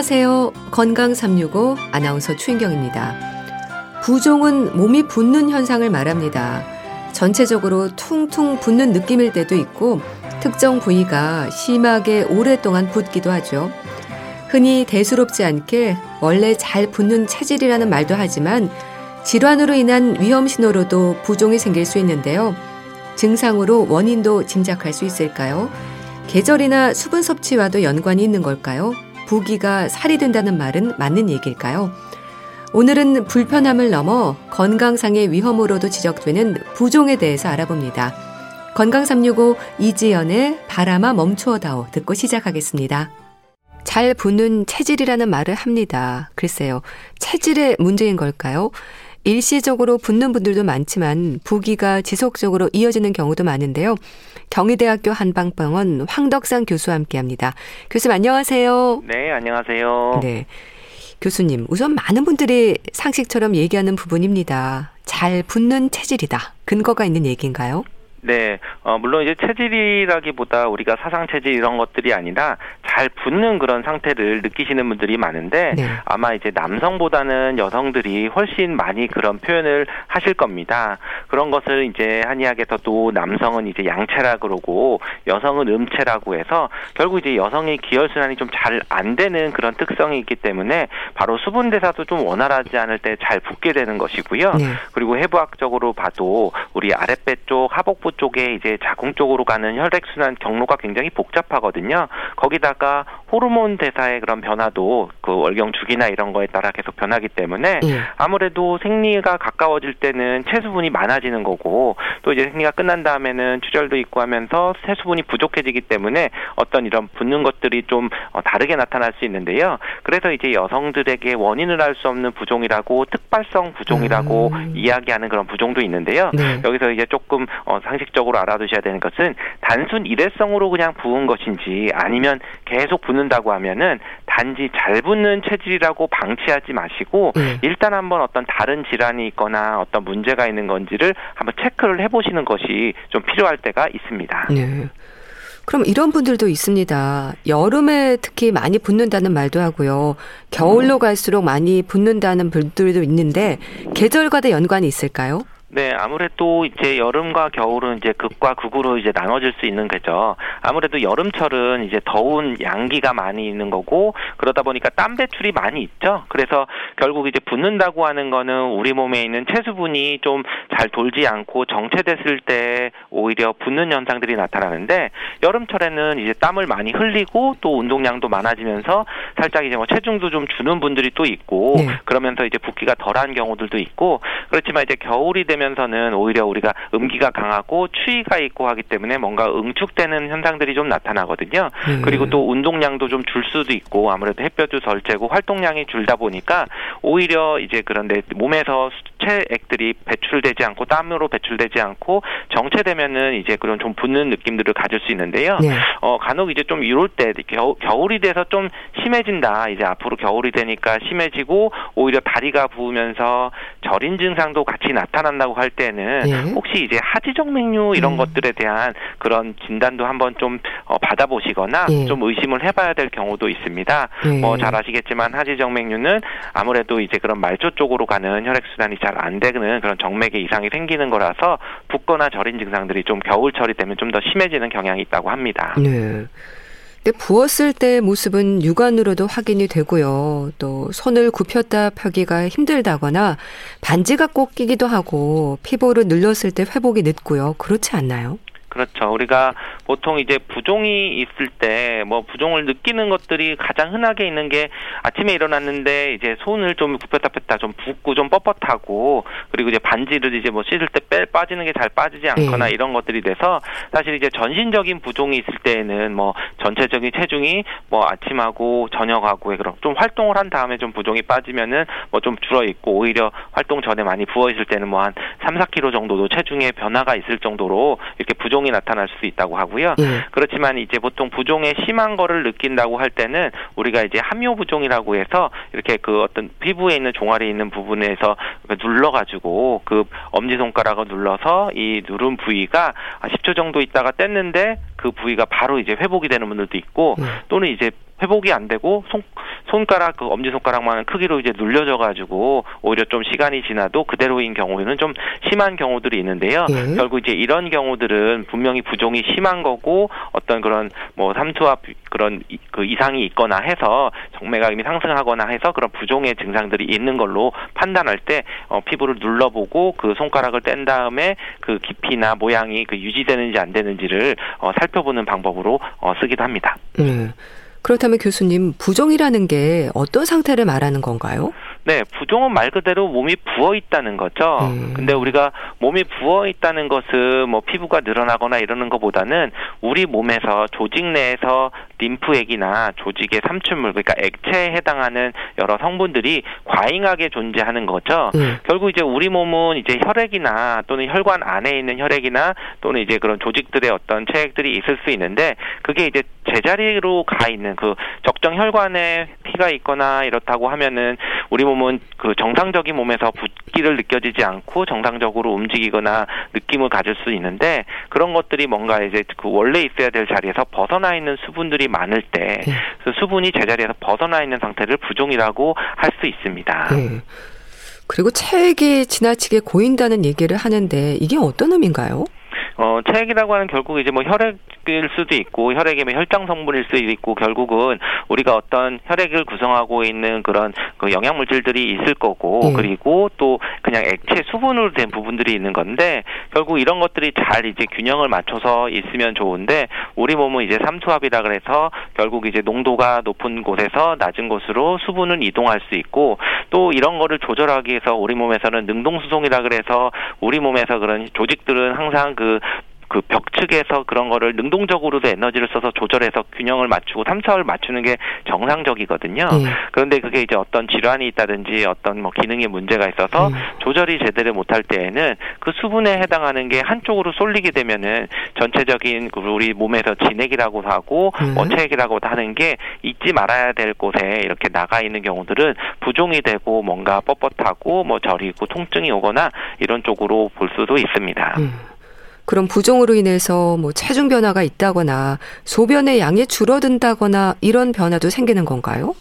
안녕하세요. 건강 365 아나운서 추인경입니다. 부종은 몸이 붓는 현상을 말합니다. 전체적으로 퉁퉁 붓는 느낌일 때도 있고 특정 부위가 심하게 오랫동안 붓기도 하죠. 흔히 대수롭지 않게 원래 잘 붓는 체질이라는 말도 하지만 질환으로 인한 위험 신호로도 부종이 생길 수 있는데요. 증상으로 원인도 짐작할 수 있을까요? 계절이나 수분 섭취와도 연관이 있는 걸까요? 부기가 살이 된다는 말은 맞는 얘기일까요? 오늘은 불편함을 넘어 건강상의 위험으로도 지적되는 부종에 대해서 알아봅니다. 건강 365 이지연의 바람아 멈추어다오 듣고 시작하겠습니다. 잘 부는 체질이라는 말을 합니다. 글쎄요. 체질의 문제인 걸까요? 일시적으로 붓는 분들도 많지만 부기가 지속적으로 이어지는 경우도 많은데요. 경희대학교 한방병원 황덕상 교수와 함께 합니다. 교수님 안녕하세요. 네, 안녕하세요. 네. 교수님, 우선 많은 분들이 상식처럼 얘기하는 부분입니다. 잘 붓는 체질이다. 근거가 있는 얘기인가요? 네, 어, 물론 이제 체질이라기보다 우리가 사상 체질 이런 것들이 아니라 잘 붙는 그런 상태를 느끼시는 분들이 많은데 네. 아마 이제 남성보다는 여성들이 훨씬 많이 그런 표현을 하실 겁니다. 그런 것을 이제 한의학에서도 남성은 이제 양체라 그러고 여성은 음체라고 해서 결국 이제 여성의 기혈 순환이 좀 잘 안 되는 그런 특성이 있기 때문에 바로 수분 대사도 좀 원활하지 않을 때잘 붙게 되는 것이고요. 네. 그리고 해부학적으로 봐도 우리 아랫배 쪽 하복부 쪽에 이제 자궁 쪽으로 가는 혈액순환 경로가 굉장히 복잡하거든요. 거기다 가 호르몬 대사의 그런 변화도 그 월경 주기나 이런 거에 따라 계속 변하기 때문에 예. 아무래도 생리가 가까워질 때는 체수분이 많아지는 거고 또 이제 생리가 끝난 다음에는 출혈도 있고 하면서 체수분이 부족해지기 때문에 어떤 이런 붓는 것들이 좀 어, 다르게 나타날 수 있는데요. 그래서 이제 여성들에게 원인을 알 수 없는 부종이라고 특발성 부종이라고 음. 이야기하는 그런 부종도 있는데요. 네. 여기서 이제 조금 어, 상식적으로 알아두셔야 되는 것은 단순 일회성으로 그냥 부은 것인지 아니면 계속 붓는다고 하면은 단지 잘 붓는 체질이라고 방치하지 마시고 네. 일단 한번 어떤 다른 질환이 있거나 어떤 문제가 있는 건지를 한번 체크를 해보시는 것이 좀 필요할 때가 있습니다. 네. 그럼 이런 분들도 있습니다. 여름에 특히 많이 붓는다는 말도 하고요. 겨울로 갈수록 많이 붓는다는 분들도 있는데 계절과도 연관이 있을까요? 네, 아무래도 이제 여름과 겨울은 이제 극과 극으로 이제 나눠질 수 있는 거죠. 아무래도 여름철은 이제 더운 양기가 많이 있는 거고 그러다 보니까 땀 배출이 많이 있죠. 그래서 결국 이제 붓는다고 하는 거는 우리 몸에 있는 체수분이 좀 잘 돌지 않고 정체됐을 때 오히려 붓는 현상들이 나타나는데 여름철에는 이제 땀을 많이 흘리고 또 운동량도 많아지면서 살짝 이제 뭐 체중도 좀 주는 분들이 또 있고 네. 그러면서 이제 붓기가 덜한 경우들도 있고 그렇지만 이제 겨울이 되면 되면서는 오히려 우리가 음기가 강하고 추위가 있고 하기 때문에 뭔가 응축되는 현상들이 좀 나타나거든요. 음. 그리고 또 운동량도 좀 줄 수도 있고 아무래도 햇볕도 덜 쬐고 활동량이 줄다 보니까 오히려 이제 그런데 몸에서 수체액들이 배출되지 않고 땀으로 배출되지 않고 정체되면은 이제 그런 좀 붓는 느낌들을 가질 수 있는데요. 네. 어 간혹 이제 좀 이럴 때 겨우, 겨울이 돼서 좀 심해진다. 이제 앞으로 겨울이 되니까 심해지고 오히려 다리가 부으면서 절인 증상도 같이 나타난다고 된다고 할 때는 예. 혹시 이제 하지정맥류 이런 음. 것들에 대한 그런 진단도 한번 좀 어, 받아보시거나 예. 좀 의심을 해봐야 될 경우도 있습니다. 예. 뭐잘 아시겠지만 하지정맥류는 아무래도 이제 그런 말초 쪽으로 가는 혈액 순환이 잘 안 되는 그런 정맥에 이상이 생기는 거라서 붓거나 저린 증상들이 좀 겨울철이 되면 좀 더 심해지는 경향이 있다고 합니다. 네. 근데 부었을 때 모습은 육안으로도 확인이 되고요. 또 손을 굽혔다 펴기가 힘들다거나 반지가 꼭 끼기도 하고 피부를 눌렀을 때 회복이 늦고요. 그렇지 않나요? 그렇죠. 우리가 보통 이제 부종이 있을 때 뭐 부종을 느끼는 것들이 가장 흔하게 있는 게 아침에 일어났는데 이제 손을 좀 굽혔다 폈다 좀 붓고 좀 뻣뻣하고 그리고 이제 반지를 이제 뭐 씻을 때 빼 빠지는 게 잘 빠지지 않거나 네. 이런 것들이 돼서 사실 이제 전신적인 부종이 있을 때에는 뭐 전체적인 체중이 뭐 아침하고 저녁하고 그런 좀 활동을 한 다음에 좀 부종이 빠지면은 뭐 좀 줄어 있고 오히려 활동 전에 많이 부어 있을 때는 뭐한 3, 4kg 정도도 체중에 변화가 있을 정도로 이렇게 부종 부종이 나타날 수 있다고 하고요. 예. 그렇지만 이제 보통 부종의 심한 거를 느낀다고 할 때는 우리가 이제 함요 부종이라고 해서 이렇게 그 어떤 피부에 있는 종아리 있는 부분에서 눌러가지고 그 엄지 손가락을 눌러서 이 누른 부위가 10초 정도 있다가 뗐는데 그 부위가 바로 이제 회복이 되는 분들도 있고 예. 또는 이제 회복이 안 되고 손 손가락 그 엄지 손가락만 크기로 이제 눌려져 가지고 오히려 좀 시간이 지나도 그대로인 경우에는 좀 심한 경우들이 있는데요. 예. 결국 이제 이런 경우들은 분명히 부종이 심한 거고 어떤 그런 뭐 삼투압 그런 그 이상이 있거나 해서 정맥암이 상승하거나 해서 그런 부종의 증상들이 있는 걸로 판단할 때 어, 피부를 눌러보고 그 손가락을 뗀 다음에 그 깊이나 모양이 그 유지되는지 안 되는지를 어, 살펴보는 방법으로 어, 쓰기도 합니다. 음. 그렇다면 교수님, 부종이라는 게 어떤 상태를 말하는 건가요? 네, 부종은 말 그대로 몸이 부어 있다는 거죠. 음. 근데 우리가 몸이 부어 있다는 것은 뭐 피부가 늘어나거나 이러는 것보다는 우리 몸에서 조직 내에서 림프액이나 조직의 삼춘물 그러니까 액체에 해당하는 여러 성분들이 과잉하게 존재하는 거죠. 음. 결국 이제 우리 몸은 이제 혈액이나 또는 혈관 안에 있는 혈액이나 또는 이제 그런 조직들의 어떤 체액들이 있을 수 있는데 그게 이제 제자리로 가 있는 그 적정 혈관에 피가 있거나 이렇다고 하면은 우리 몸은 그 정상적인 몸에서 붓기를 느껴지지 않고 정상적으로 움직이거나 느낌을 가질 수 있는데 그런 것들이 뭔가 이제 그 원래 있어야 될 자리에서 벗어나 있는 수분들이 많을 때 네. 그 수분이 제자리에서 벗어나 있는 상태를 부종이라고 할 수 있습니다. 네. 그리고 체액이 지나치게 고인다는 얘기를 하는데 이게 어떤 의미인가요? 어, 체액이라고 하는 결국 이제 뭐 혈액일 수도 있고 혈액이 뭐 혈장 성분일 수도 있고 결국은 우리가 어떤 혈액을 구성하고 있는 그런 그 영양 물질들이 있을 거고 음. 그리고 또 그냥 액체 수분으로 된 부분들이 있는 건데 결국 이런 것들이 잘 이제 균형을 맞춰서 있으면 좋은데 우리 몸은 이제 삼투압이라 그래서 결국 이제 농도가 높은 곳에서 낮은 곳으로 수분은 이동할 수 있고 또 이런 거를 조절하기 위해서 우리 몸에서는 능동수송이라 그래서 우리 몸에서 그런 조직들은 항상 그 그 벽 측에서 그런 거를 능동적으로도 에너지를 써서 조절해서 균형을 맞추고 삼사을 맞추는 게 정상적이거든요. 음. 그런데 그게 이제 어떤 질환이 있다든지 어떤 뭐 기능에 문제가 있어서 음. 조절이 제대로 못할 때에는 그 수분에 해당하는 게 한쪽으로 쏠리게 되면은 전체적인 그 우리 몸에서 진액이라고 하고 음. 원체액이라고 하는 게 잊지 말아야 될 곳에 이렇게 나가 있는 경우들은 부종이 되고 뭔가 뻣뻣하고 뭐 저리고 통증이 오거나 이런 쪽으로 볼 수도 있습니다. 음. 그런 부종으로 인해서 뭐 체중 변화가 있다거나 소변의 양이 줄어든다거나 이런 변화도 생기는 건가요?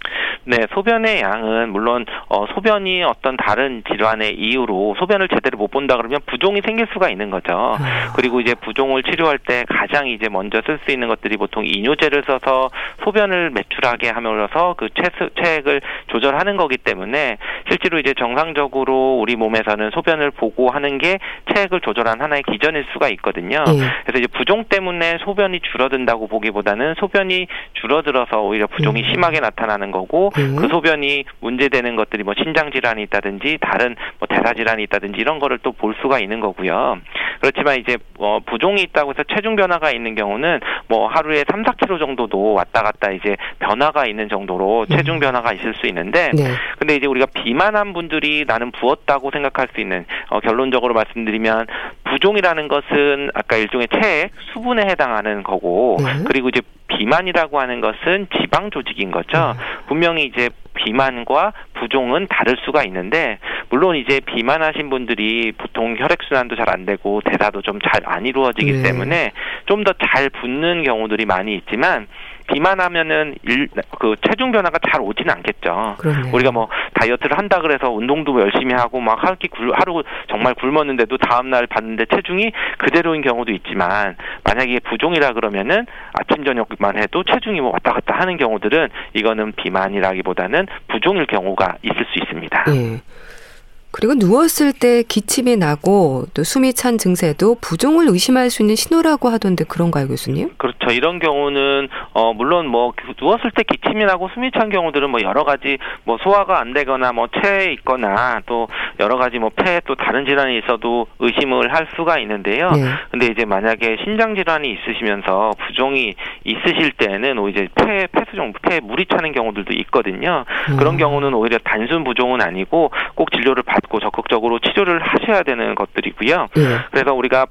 네, 소변의 양은 물론 어, 소변이 어떤 다른 질환의 이유로 소변을 제대로 못 본다 그러면 부종이 생길 수가 있는 거죠. 아. 그리고 이제 부종을 치료할 때 가장 이제 먼저 쓸 수 있는 것들이 보통 이뇨제를 써서 소변을 매출하게 하면서 그 체액을 조절하는 거기 때문에 실제로 이제 정상적으로 우리 몸에서는 소변을 보고 하는 게 체액을 조절한 하나의 기전일 수가 있 거든요. 네. 그래서 이제 부종 때문에 소변이 줄어든다고 보기보다는 소변이 줄어들어서 오히려 부종이 음. 심하게 나타나는 거고 네. 그 소변이 문제되는 것들이 뭐 신장 질환이 있다든지 다른 뭐 대사 질환이 있다든지 이런 거를 또 볼 수가 있는 거고요. 그렇지만 이제 뭐 부종이 있다고 해서 체중 변화가 있는 경우는 뭐 하루에 3, 4kg 정도도 왔다 갔다 이제 변화가 있는 정도로 음. 체중 변화가 있을 수 있는데 네. 근데 이제 우리가 비만한 분들이 나는 부었다고 생각할 수 있는 어, 결론적으로 말씀드리면 부종이라는 것은 아까 일종의 체액 수분에 해당하는 거고 네. 그리고 이제 비만이라고 하는 것은 지방 조직인 거죠. 음. 분명히 이제 비만과 부종은 다를 수가 있는데 물론 이제 비만하신 분들이 보통 혈액 순환도 잘 안 되고 대사도 좀 잘 안 이루어지기 네. 때문에 좀 더잘 붓는 경우들이 많이 있지만 비만하면은 일, 그 체중 변화가 잘 오지는 않겠죠. 그러네요. 우리가 뭐 다이어트를 한다 그래서 운동도 열심히 하고 막 하루 하루 정말 굶었는데도 다음 날 봤는데 체중이 그대로인 경우도 있지만 만약에 부종이라 그러면은 아침 저녁만 해도 체중이 뭐 왔다 갔다 하는 경우들은 이거는 비만이라기보다는 부종일 경우가 있을 수 있습니다. 네. 그리고 누웠을 때 기침이 나고 또 숨이 찬 증세도 부종을 의심할 수 있는 신호라고 하던데 그런가요, 교수님? 그렇죠. 이런 경우는 어 물론 뭐 누웠을 때 기침이 나고 숨이 찬 경우들은 뭐 여러 가지 뭐 소화가 안 되거나 뭐 체에 있거나 또 여러 가지 뭐 폐에 또 다른 질환이 있어도 의심을 할 수가 있는데요. 네. 근데 이제 만약에 신장 질환이 있으시면서 부종이 있으실 때는 이제 폐 폐수종 폐에 물이 차는 경우들도 있거든요. 음. 그런 경우는 오히려 단순 부종은 아니고 꼭 진료를 받 받고 적극적으로 치료를 하셔야 되는 것들이고요. 네. 그래서 우리가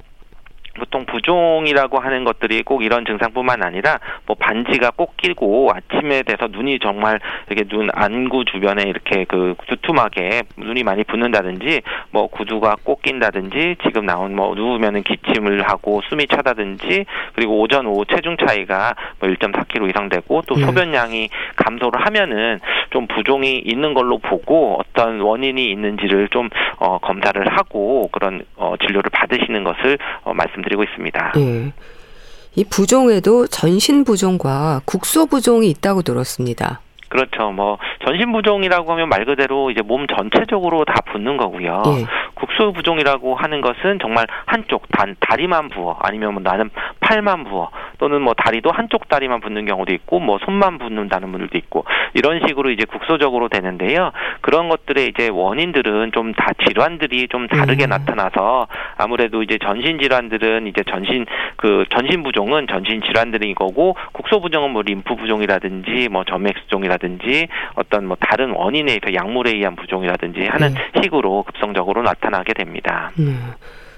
보통 부종이라고 하는 것들이 꼭 이런 증상뿐만 아니라 뭐 반지가 꼭 끼고 아침에 돼서 눈이 정말 이렇게 눈 안구 주변에 이렇게 그 두툼하게 눈이 많이 붓는다든지 뭐 구두가 꼭 낀다든지 지금 나온 뭐 누우면은 기침을 하고 숨이 차다든지 그리고 오전 오후 체중 차이가 뭐 1.4kg 이상 되고 또 네. 소변량이 감소를 하면은 좀 부종이 있는 걸로 보고 어떤 원인이 있는지를 좀 어, 검사를 하고 그런 어, 진료를 받으시는 것을 어, 말씀드 리고 있습니다. 네. 이 부종에도 전신 부종과 국소 부종이 있다고 들었습니다. 그렇죠. 뭐 전신 부종이라고 하면 말 그대로 이제 몸 전체적으로 다 붓는 거고요. 예. 국소 부종이라고 하는 것은 정말 한쪽 단 다리만 부어 아니면 뭐 나는 팔만 부어 또는 뭐 다리도 한쪽 다리만 붓는 경우도 있고 뭐 손만 붓는다는 분들도 있고 이런 식으로 이제 국소적으로 되는데요. 그런 것들의 이제 원인들은 좀 다 질환들이 좀 다르게 음. 나타나서 아무래도 이제 전신 질환들은 이제 전신 그 전신 부종은 전신 질환들인 거고 국소 부종은 뭐 림프 부종이라든지 뭐 점액 수종이라든지 어떤 뭐 다른 원인에 의해서 약물에 의한 부종이라든지 하는 네. 식으로 급성적으로 나타나게 됩니다. 음.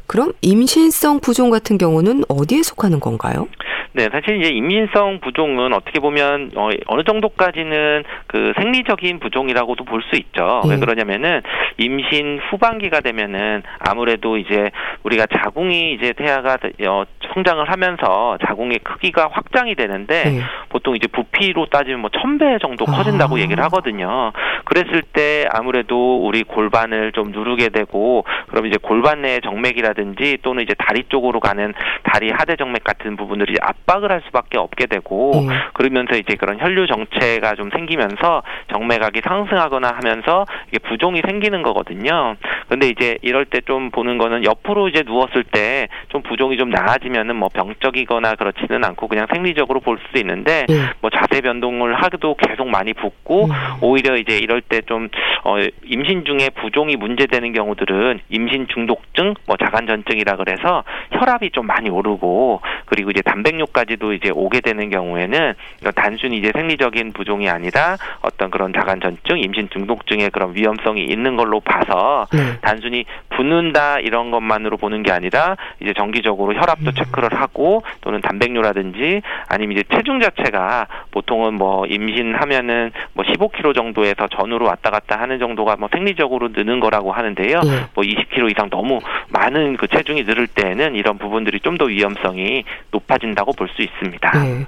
그럼 임신성 부종 같은 경우는 어디에 속하는 건가요? 네, 사실 이제 임신성 부종은 어떻게 보면 어, 어느 정도까지는 그 생리적인 부종이라고도 볼 수 있죠. 네. 왜 그러냐면은 임신 후반기가 되면은 아무래도 이제 우리가 자궁이 이제 태아가 어, 성장을 하면서 자궁의 크기가 확장이 되는데 네. 보통 이제 부피로 따지면 뭐 천 배 정도 커진다고 아. 얘기를 하거든요. 그랬을 때 아무래도 우리 골반을 좀 누르게 되고 그럼 이제 골반 내 정맥이라든지 또는 이제 다리 쪽으로 가는 다리 하대 정맥 같은 부분들이 압박을 할 수밖에 없게 되고 음. 그러면서 이제 그런 혈류 정체가 좀 생기면서 정맥각이 상승하거나 하면서 이게 부종이 생기는 거거든요. 근데 이제 이럴 때 좀 보는 거는 옆으로 이제 누웠을 때 좀 부종이 좀 나아지면은 뭐 병적이거나 그렇지는 않고 그냥 생리적으로 볼 수도 있는데 음. 뭐 자세 변동을 하도 계속 많이 붓고 음. 오히려 이제 이럴 때 좀 어, 임신 중에 부종이 문제되는 경우들은 임신 중독증, 뭐 자간전증이라 그래서 혈압이 좀 많이 오르고 그리고 이제 단백뇨 까지도 이제 오게 되는 경우에는 단순히 이제 생리적인 부종이 아니라 어떤 그런 자간전증, 임신 중독증의 그런 위험성이 있는 걸로 봐서 네. 단순히 붓는다 이런 것만으로 보는 게 아니라 이제 정기적으로 혈압도 음. 체크를 하고 또는 단백뇨라든지 아니면 이제 체중 자체가 보통은 뭐 임신하면은 뭐 15kg 정도에서 전후로 왔다 갔다 하는 정도가 뭐 생리적으로 느는 거라고 하는데요. 네. 뭐 20kg 이상 너무 많은 그 체중이 늘을 때는 이런 부분들이 좀 더 위험성이 높아진다고 볼 수 있습니다. 네.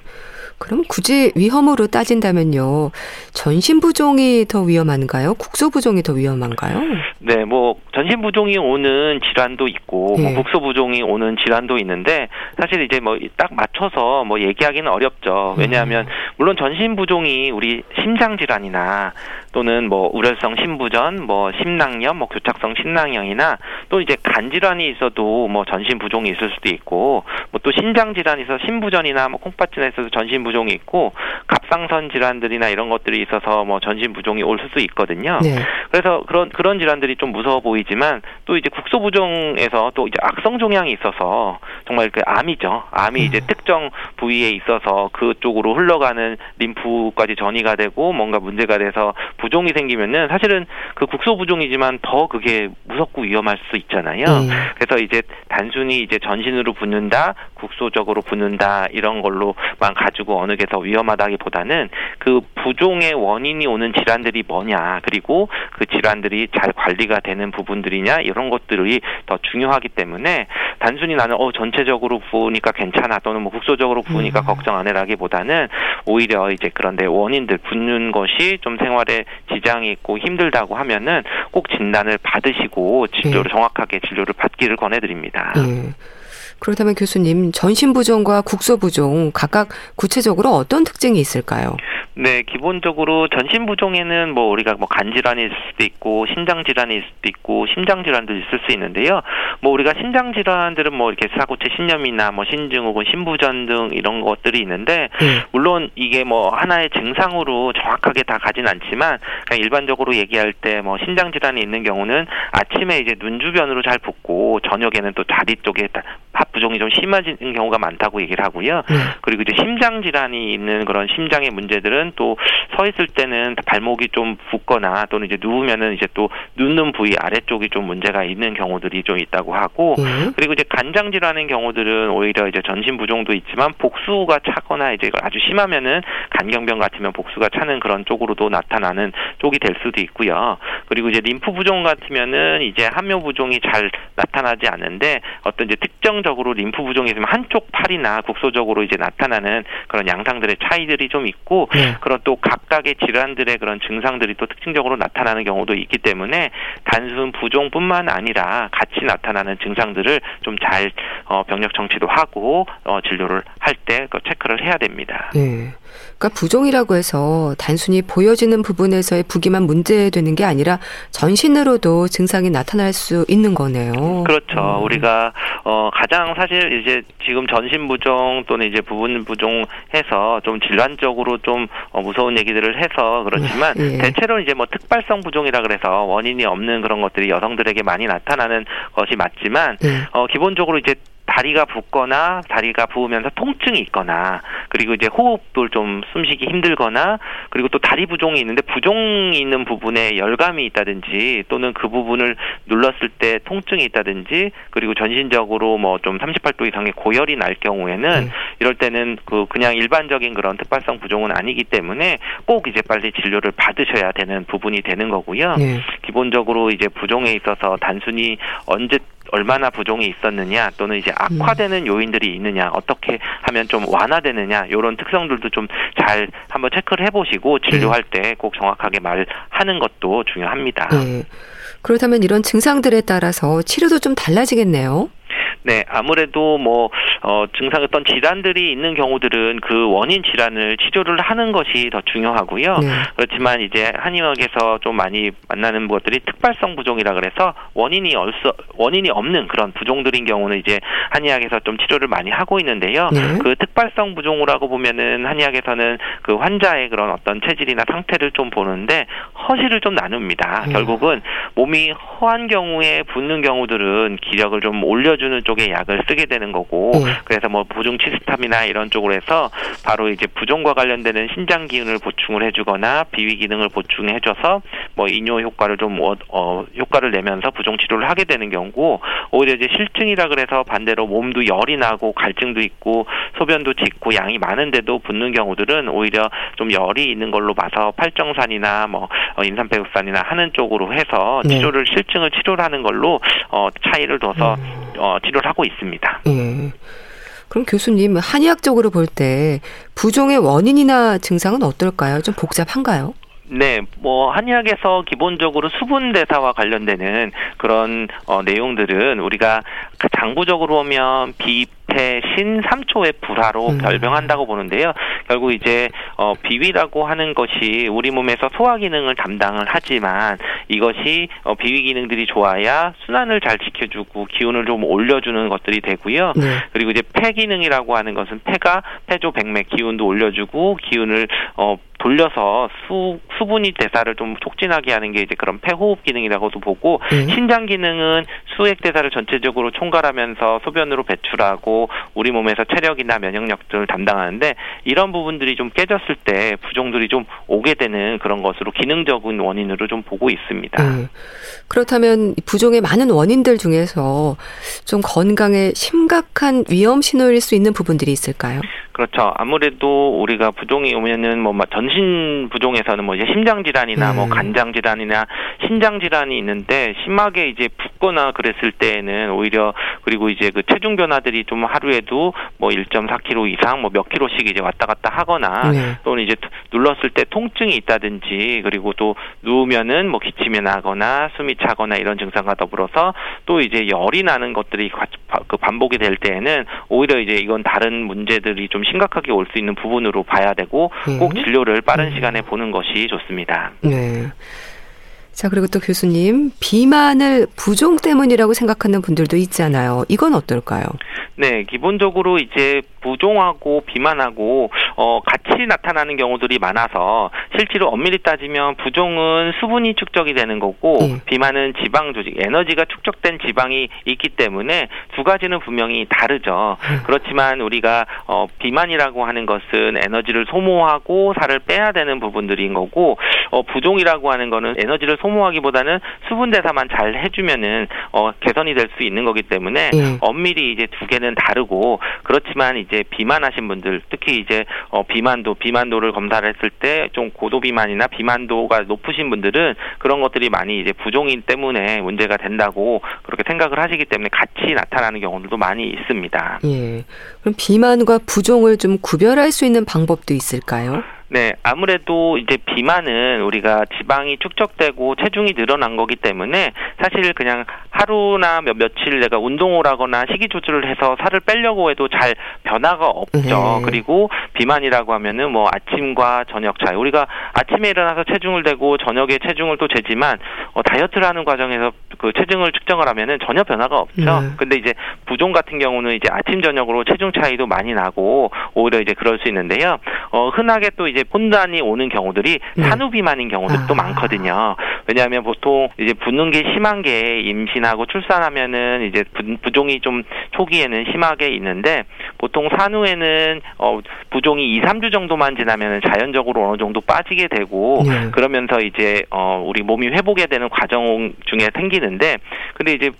그럼 굳이 위험으로 따진다면요. 전신부종이 더 위험한가요? 국소부종이 더 위험한가요? 네, 뭐 전신부종이 오는 질환도 있고 네. 뭐 국소부종이 오는 질환도 있는데 사실 이제 뭐 딱 맞춰서 뭐 얘기하기는 어렵죠. 왜냐하면 음. 물론 전신부종이 우리 심장 질환이나 또는 뭐 우려성 심부전, 뭐 심낭염, 뭐 교착성 심낭염이나 또 이제 간 질환이 있어도 뭐 전신 부종이 있을 수도 있고 뭐 또 신장 질환이 있어 심부전이나 뭐 콩팥질환이 있어서 전신 부종이 있고 갑상선 질환들이나 이런 것들이 있어서 뭐 전신 부종이 올 수도 있거든요. 네. 그래서 그런 그런 질환들이 좀 무서워 보이지만 또 이제 국소 부종에서 또 이제 악성 종양이 있어서 정말 그 암이죠. 암이 음. 이제 특정 부위에 있어서 그쪽으로 흘러가는 림프까지 전이가 되고 뭔가 문제가 돼서 부종이 생기면은 사실은 그 국소 부종이지만 더 그게 무섭고 위험할 수 있잖아요. 음. 그래서 이제 단순히 이제 전신으로 붙는다, 국소적으로 붙는다 이런 걸로만 가지고 어느 게 더 위험하다기보다는 그 부종의 원인이 오는 질환들이 뭐냐, 그리고 그 질환들이 잘 관리가 되는 부분들이냐 이런 것들이 더 중요하기 때문에 단순히 나는 어 전체적으로 부으니까 괜찮아 또는 뭐 국소적으로 부으니까 음. 걱정 안 해라기보다는 오히려 이제 그런데 원인들 붙는 것이 좀 생활에 지장이 있고 힘들다고 하면은 꼭 진단을 받으시고 진료를 네. 정확하게 진료를 받기를 권해드립니다. 네. 그렇다면 교수님 전신부종과 국소부종 각각 구체적으로 어떤 특징이 있을까요? 네, 기본적으로 전신 부종에는 뭐 우리가 뭐 간 질환이 있을 수도 있고 신장 질환이 있을 수도 있고 심장 질환도 있을 수 있는데요. 뭐 우리가 신장 질환들은 뭐 이렇게 사고체 신염이나 뭐 신증 혹은 신부전 등 이런 것들이 있는데 네. 물론 이게 뭐 하나의 증상으로 정확하게 다 가진 않지만 그냥 일반적으로 얘기할 때 뭐 신장 질환이 있는 경우는 아침에 이제 눈 주변으로 잘 붓고 저녁에는 또 다리 쪽에 합 부종이 좀 심해지는 경우가 많다고 얘기를 하고요. 네. 그리고 이제 심장 질환이 있는 그런 심장의 문제들은 또 서 있을 때는 발목이 좀 붓거나 또는 이제 누우면은 이제 또 눕는 부위 아래쪽이 좀 문제가 있는 경우들이 좀 있다고 하고 예. 그리고 이제 간장 질환인 경우들은 오히려 이제 전신 부종도 있지만 복수가 차거나 이제 아주 심하면은 간경병 같으면 복수가 차는 그런 쪽으로도 나타나는 쪽이 될 수도 있고요. 그리고 이제 림프 부종 같으면은 이제 함묘 부종이 잘 나타나지 않는데 어떤 이제 특정적 으로 림프 부종이 있으면 한쪽 팔이나 국소적으로 이제 나타나는 그런 양상들의 차이들이 좀 있고 네. 그런 또 각각의 질환들의 그런 증상들이 또 특징적으로 나타나는 경우도 있기 때문에 단순 부종뿐만 아니라 같이 나타나는 증상들을 좀잘 어, 병력 정치도 하고 어, 진료를 할 때 그 체크를 해야 됩니다. 예. 그러니까 부종이라고 해서 단순히 보여지는 부분에서의 부기만 문제되는 게 아니라 전신으로도 증상이 나타날 수 있는 거네요. 그렇죠. 음. 우리가 어 가장 사실 이제 지금 전신 부종 또는 이제 부분 부종 해서 좀 질환적으로 좀 어, 무서운 얘기들을 해서 그렇지만 예. 대체로 이제 뭐 특발성 부종이라 그래서 원인이 없는 그런 것들이 여성들에게 많이 나타나는 것이 맞지만 예. 어 기본적으로 이제 다리가 붓거나 다리가 부으면서 통증이 있거나 그리고 이제 호흡을 좀 숨쉬기 힘들거나 그리고 또 다리 부종이 있는데 부종이 있는 부분에 열감이 있다든지 또는 그 부분을 눌렀을 때 통증이 있다든지 그리고 전신적으로 뭐 좀 38도 이상의 고열이 날 경우에는 네. 이럴 때는 그 그냥 일반적인 그런 특발성 부종은 아니기 때문에 꼭 이제 빨리 진료를 받으셔야 되는 부분이 되는 거고요. 예. 기본적으로 이제 부종에 있어서 단순히 언제 얼마나 부종이 있었느냐 또는 이제 악화되는 요인들이 있느냐 어떻게 하면 좀 완화되느냐 이런 특성들도 좀 잘 한번 체크를 해보시고 진료할 때 꼭 정확하게 말하는 것도 중요합니다. 예. 그렇다면 이런 증상들에 따라서 치료도 좀 달라지겠네요. 네, 아무래도 뭐 어, 증상 어떤 질환들이 있는 경우들은 그 원인 질환을 치료를 하는 것이 더 중요하고요. 네. 그렇지만 이제 한의학에서 좀 많이 만나는 것들이 특발성 부종이라 그래서 원인이 얼서 원인이 없는 그런 부종들인 경우는 이제 한의학에서 좀 치료를 많이 하고 있는데요. 네. 그 특발성 부종이라고 보면은 한의학에서는 그 환자의 그런 어떤 체질이나 상태를 좀 보는데 허시를 좀 나눕니다. 음. 결국은 몸이 허한 경우에 붓는 경우들은 기력을 좀 올려주는 쪽의 약을 쓰게 되는 거고 네. 그래서 뭐 부종 치스탐이나 이런 쪽으로 해서 바로 이제 부종과 관련되는 신장 기운을 보충을 해주거나 비위 기능을 보충해줘서 뭐 이뇨 효과를 좀 어, 어, 효과를 내면서 부종 치료를 하게 되는 경우고 오히려 이제 실증이라 그래서 반대로 몸도 열이 나고 갈증도 있고 소변도 짙고 양이 많은데도 붓는 경우들은 오히려 좀 열이 있는 걸로 봐서 팔정산이나 뭐 어, 인삼배우산이나 하는 쪽으로 해서 네. 치료를 실증을 치료를 하는 걸로 어, 차이를 둬서 음. 어, 치료를 하고 있습니다. 예. 그럼 교수님 한의학적으로 볼 때 부종의 원인이나 증상은 어떨까요? 좀 복잡한가요? 네, 뭐 한의학에서 기본적으로 수분 대사와 관련되는 그런 어, 내용들은 우리가 그 장부적으로 보면 비패 신삼초의 불화로 음. 결병한다고 보는데요. 결국 이제 어, 비위라고 하는 것이 우리 몸에서 소화 기능을 담당을 하지만 이것이 어, 비위 기능들이 좋아야 순환을 잘 지켜주고 기운을 좀 올려주는 것들이 되고요. 네. 그리고 이제 폐 기능이라고 하는 것은 폐가 폐조 백맥 기운도 올려주고 기운을 어 돌려서 수 수분이 대사를 좀 촉진하게 하는 게 이제 그런 폐호흡 기능이라고도 보고 네. 신장 기능은 수액 대사를 전체적으로 총괄하면서 소변으로 배출하고 우리 몸에서 체력이나 면역력 등을 담당하는데 이런 부분들이 좀 깨졌을 때 부종들이 좀 오게 되는 그런 것으로 기능적인 원인으로 좀 보고 있습니다. 예. 그렇다면 부종의 많은 원인들 중에서 좀 건강에 심각한 위험 신호일 수 있는 부분들이 있을까요? 그렇죠. 아무래도 우리가 부종이 오면은 뭐 전신 부종에서는 뭐 이제 심장 질환이나 음. 뭐 간장 질환이나 신장 질환이 있는데 심하게 이제 붓거나 그랬을 때에는 오히려 그리고 이제 그 체중 변화들이 좀 하루에도 뭐 1.4kg 이상 뭐 몇 킬로씩 이제 왔다 갔다 하거나 네. 또는 이제 눌렀을 때 통증이 있다든지 그리고 또 누우면은 뭐 기침이 나거나 숨이 차거나 이런 증상과 더불어서 또 이제 열이 나는 것들이 그 반복이 될 때에는 오히려 이제 이건 다른 문제들이 좀 심각하게 올 수 있는 부분으로 봐야 되고 네. 꼭 진료를 빠른 음. 시간에 보는 것이 좋습니다. 네. 자, 그리고 또 교수님, 비만을 부종 때문이라고 생각하는 분들도 있잖아요. 이건 어떨까요? 네, 기본적으로 이제 부종하고 비만하고 어 같이 나타나는 경우들이 많아서 실제로 엄밀히 따지면 부종은 수분이 축적이 되는 거고 네. 비만은 지방 조직 에너지가 축적된 지방이 있기 때문에 두 가지는 분명히 다르죠. 네. 그렇지만 우리가 어 비만이라고 하는 것은 에너지를 소모하고 살을 빼야 되는 부분들인 거고 어 부종이라고 하는 거는 에너지를 소모하기보다는 수분 대사만 잘 해주면은 어 개선이 될 수 있는 거기 때문에 네. 엄밀히 이제 두 개는 다르고 그렇지만 이제 비만하신 분들 특히 이제 어 비만도 비만도를 검사를 했을 때 좀 고도 비만이나 비만도가 높으신 분들은 그런 것들이 많이 이제 부종인 때문에 문제가 된다고 그렇게 생각을 하시기 때문에 같이 나타나는 경우들도 많이 있습니다. 예. 그럼 비만과 부종을 좀 구별할 수 있는 방법도 있을까요? 네, 아무래도 이제 비만은 우리가 지방이 축적되고 체중이 늘어난 거기 때문에 사실 그냥 하루나 몇 며칠 내가 운동을 하거나 식이 조절을 해서 살을 빼려고 해도 잘 변화가 없죠. 네. 그리고 비만이라고 하면은 뭐 아침과 저녁 차이. 우리가 아침에 일어나서 체중을 대고 저녁에 체중을 또 재지만 어, 다이어트를 하는 과정에서 그 체중을 측정을 하면은 전혀 변화가 없죠. 네. 근데 이제 부종 같은 경우는 이제 아침 저녁으로 체중 차이도 많이 나고 오히려 이제 그럴 수 있는데요. 어, 흔하게 또 이제 혼란이 오는 경우들이 네. 산후비만인 경우들도 아. 많거든요. 왜냐하면 보통 이제 붓는 게 심한 게 임신하고 출산하면은 이제 부종이 좀 초기에는 심하게 있는데 보통 산후에는 어 부종이 2, 3주 정도만 지나면은 자연적으로 어느 정도 빠지게 되고 네. 그러면서 이제 어 우리 몸이 회복해야 되는 과정 중에 생기는데 근데 이제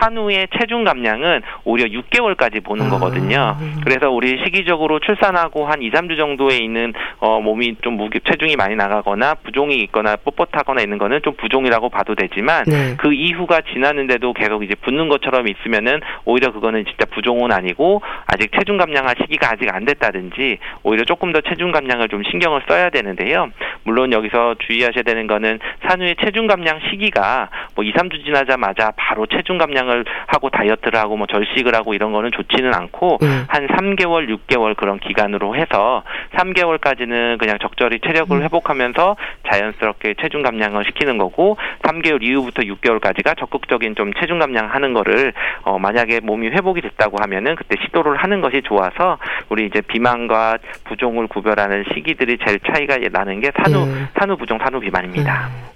산후의 체중 감량은 오히려 6개월까지 보는 아. 거거든요. 그래서 우리 시기적으로 출산하고 한 2, 3주 정도에 있는 어 몸이 좀 무게 체중이 많이 나가거나 부종이 있거나 뻣뻣하거나 있는 거는 좀 부종이라고 봐도 되지만 네. 그 이후가 지났는데도 계속 이제 붓는 것처럼 있으면은 오히려 그거는 진짜 부종은 아니고 아직 체중 감량할 시기가 아직 안 됐다든지 오히려 조금 더 체중 감량을 좀 신경을 써야 되는데요. 물론 여기서 주의하셔야 되는 거는 산후의 체중 감량 시기가 뭐 2, 3주 지나자마자 바로 체중 감량 을 운동을 하고 다이어트를 하고 뭐 절식을 하고 이런 거는 좋지는 않고 음. 한 3개월, 6개월 그런 기간으로 해서 3개월까지는 그냥 적절히 체력을 음. 회복하면서 자연스럽게 체중 감량을 시키는 거고 3개월 이후부터 6개월까지가 적극적인 좀 체중 감량하는 거를 어 만약에 몸이 회복이 됐다고 하면은 그때 시도를 하는 것이 좋아서 우리 이제 비만과 부종을 구별하는 시기들이 제일 차이가 나는 게 산후 음. 산후 부종 산후 비만입니다.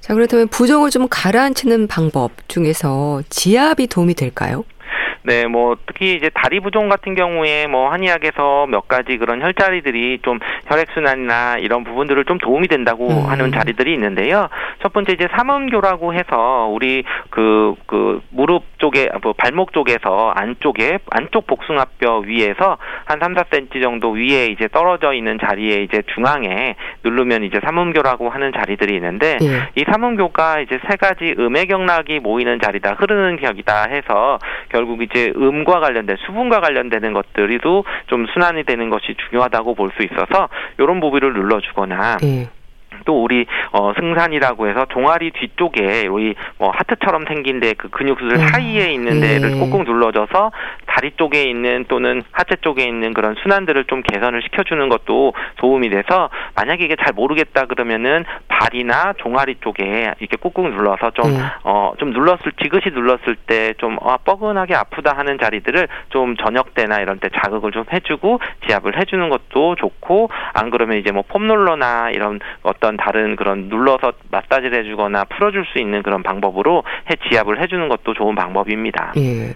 음. 자, 그렇다면 부종을 좀 가라앉히는 방법 중에서 지압이 도움이 될까요? 네, 뭐 특히 이제 다리 부종 같은 경우에 뭐 한의학에서 몇 가지 그런 혈자리들이 좀 혈액 순환이나 이런 부분들을 좀 도움이 된다고 음. 하는 자리들이 있는데요. 첫 번째 이제 삼음교라고 해서 우리 그그 그 무릎 쪽에 뭐 발목 쪽에서 안쪽에 안쪽 복숭아뼈 위에서 한 3, 4cm 정도 위에 이제 떨어져 있는 자리에 이제 중앙에 누르면 이제 삼음교라고 하는 자리들이 있는데 예. 이 삼음교가 이제 세 가지 음의 경락이 모이는 자리다 흐르는 격이다 해서 결국 이제 음과 관련된 수분과 관련되는 것들이도 좀 순환이 되는 것이 중요하다고 볼 수 있어서 이런 부분을 눌러주거나 네. 또 우리 어 승산이라고 해서 종아리 뒤쪽에 우리 뭐 하트처럼 생긴 데 그 근육들 음. 사이에 있는 데를 예. 꾹꾹 눌러줘서 다리 쪽에 있는 또는 하체 쪽에 있는 그런 순환들을 좀 개선을 시켜주는 것도 도움이 돼서 만약에 이게 잘 모르겠다 그러면은 발이나 종아리 쪽에 이렇게 꾹꾹 눌러서 좀 음. 어 좀 눌렀을 지그시 눌렀을 때 좀 아, 뻐근하게 아프다 하는 자리들을 좀 저녁 때나 이런 때 자극을 좀 해주고 지압을 해주는 것도 좋고 안 그러면 이제 뭐 폼롤러나 이런 어떤 어떤 다른 그런 눌러서 마사지를 해주거나 풀어줄 수 있는 그런 방법으로 해 지압을 해주는 것도 좋은 방법입니다. 예.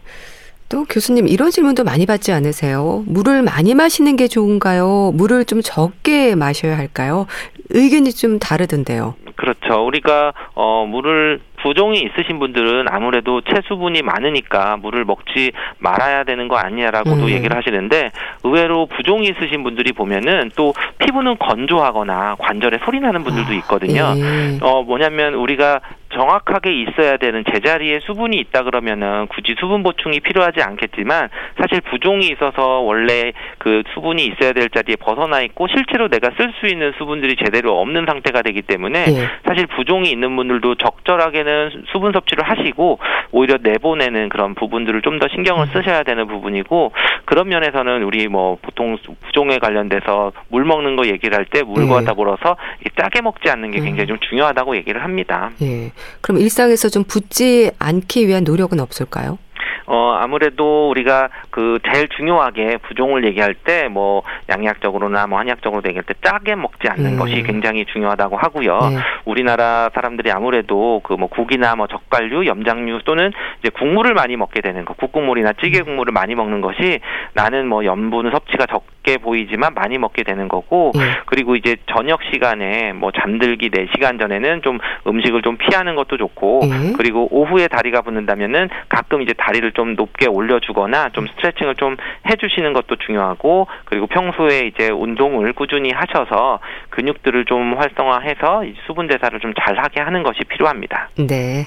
또 교수님 이런 질문도 많이 받지 않으세요? 물을 많이 마시는 게 좋은가요? 물을 좀 적게 마셔야 할까요? 의견이 좀 다르던데요. 그렇죠. 우리가 어 물을 부종이 있으신 분들은 아무래도 체수분이 많으니까 물을 먹지 말아야 되는 거 아니냐라고도 음. 얘기를 하시는데 의외로 부종이 있으신 분들이 보면은 또 피부는 건조하거나 관절에 소리 나는 분들도 아, 있거든요. 예. 어 뭐냐면 우리가 정확하게 있어야 되는 제자리에 수분이 있다 그러면은 굳이 수분 보충이 필요하지 않겠지만 사실 부종이 있어서 원래 그 수분이 있어야 될 자리에 벗어나 있고 실제로 내가 쓸 수 있는 수분들이 제대로 없는 상태가 되기 때문에 네. 사실 부종이 있는 분들도 적절하게는 수분 섭취를 하시고 오히려 내보내는 그런 부분들을 좀 더 신경을 음. 쓰셔야 되는 부분이고 그런 면에서는 우리 뭐 보통 부종에 관련돼서 물 먹는 거 얘기를 할 때 물과 네. 더불어서 짜게 먹지 않는 게 음. 굉장히 좀 중요하다고 얘기를 합니다. 네. 그럼 일상에서 좀 붓지 않기 위한 노력은 없을까요? 어 아무래도 우리가 그 제일 중요하게 부종을 얘기할 때 뭐 양약적으로나 뭐 한약적으로 얘기할 때 짜게 먹지 않는 음. 것이 굉장히 중요하다고 하고요. 네. 우리나라 사람들이 아무래도 그 뭐 국이나 뭐 젓갈류, 염장류 또는 이제 국물을 많이 먹게 되는 거, 국국물이나 찌개 음. 국물을 많이 먹는 것이 나는 뭐 염분 섭취가 적 게 보이지만 많이 먹게 되는 거고 네. 그리고 이제 저녁 시간에 뭐 잠들기 4시간 전에는 좀 음식을 좀 피하는 것도 좋고 네. 그리고 오후에 다리가 붓는다면은 가끔 이제 다리를 좀 높게 올려 주거나 좀 스트레칭을 좀 해 주시는 것도 중요하고 그리고 평소에 이제 운동을 꾸준히 하셔서 근육들을 좀 활성화해서 수분 대사를 좀 잘하게 하는 것이 필요합니다. 네.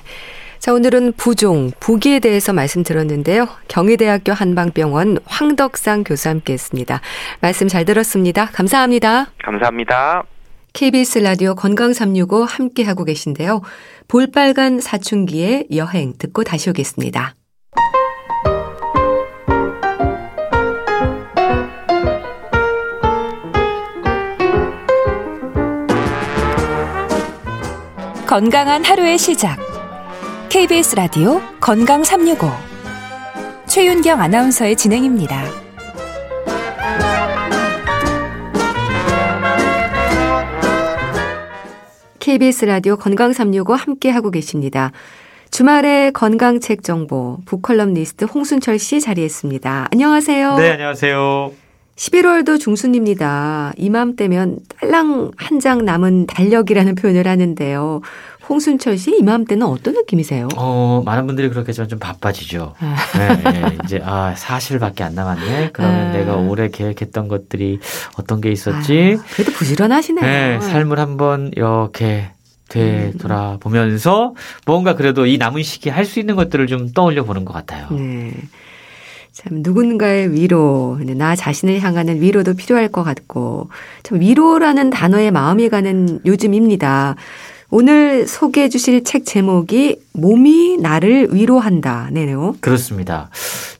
자, 오늘은 부종, 부기에 대해서 말씀 들었는데요. 경희대학교 한방병원 황덕상 교수 함께 했습니다. 말씀 잘 들었습니다. 감사합니다. 감사합니다. KBS 라디오 건강 365 함께 하고 계신데요. 볼빨간 사춘기의 여행 듣고 다시 오겠습니다. 건강한 하루의 시작. KBS 라디오 건강 365. 최윤경 아나운서의 진행입니다. KBS 라디오 건강 365 함께 하고 계십니다. 주말의 건강책 정보 북컬럼니스트 홍순철 씨 자리했습니다. 안녕하세요. 네, 안녕하세요. 11월도 중순입니다. 이맘때면 딸랑 한 장 남은 달력이라는 표현을 하는데요. 홍순철 씨 이맘때는 어떤 느낌이세요? 어, 많은 분들이 그렇게 좀, 좀 바빠지죠. 아. 네, 네, 이제 아, 사실밖에 안 남았네. 그러면 아. 내가 올해 계획했던 것들이 어떤 게 있었지? 아, 그래도 부지런하시네요. 네, 삶을 한번 이렇게 되돌아보면서 뭔가 그래도 이 남은 시기에 할 수 있는 것들을 좀 떠올려 보는 것 같아요. 네. 참 누군가의 위로, 나 자신을 향하는 위로도 필요할 것 같고, 참 위로라는 단어에 마음이 가는 요즘입니다. 오늘 소개해 주실 책 제목이 몸이 나를 위로한다. 네요. 그렇습니다.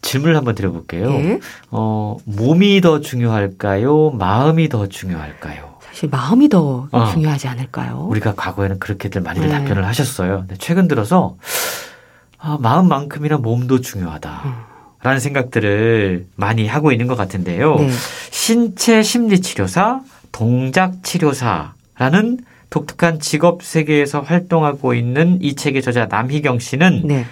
질문을 한번 드려볼게요. 예? 어, 몸이 더 중요할까요? 마음이 더 중요할까요? 사실 마음이 더 어, 중요하지 않을까요? 우리가 과거에는 그렇게들 많이들 네. 답변을 하셨어요. 근데 최근 들어서 아, 마음만큼이나 몸도 중요하다. 음. 라는 생각들을 많이 하고 있는 것 같은데요. 네. 신체 심리 치료사, 동작 치료사라는 독특한 직업 세계에서 활동하고 있는 이 책의 저자 남희경 씨는 네.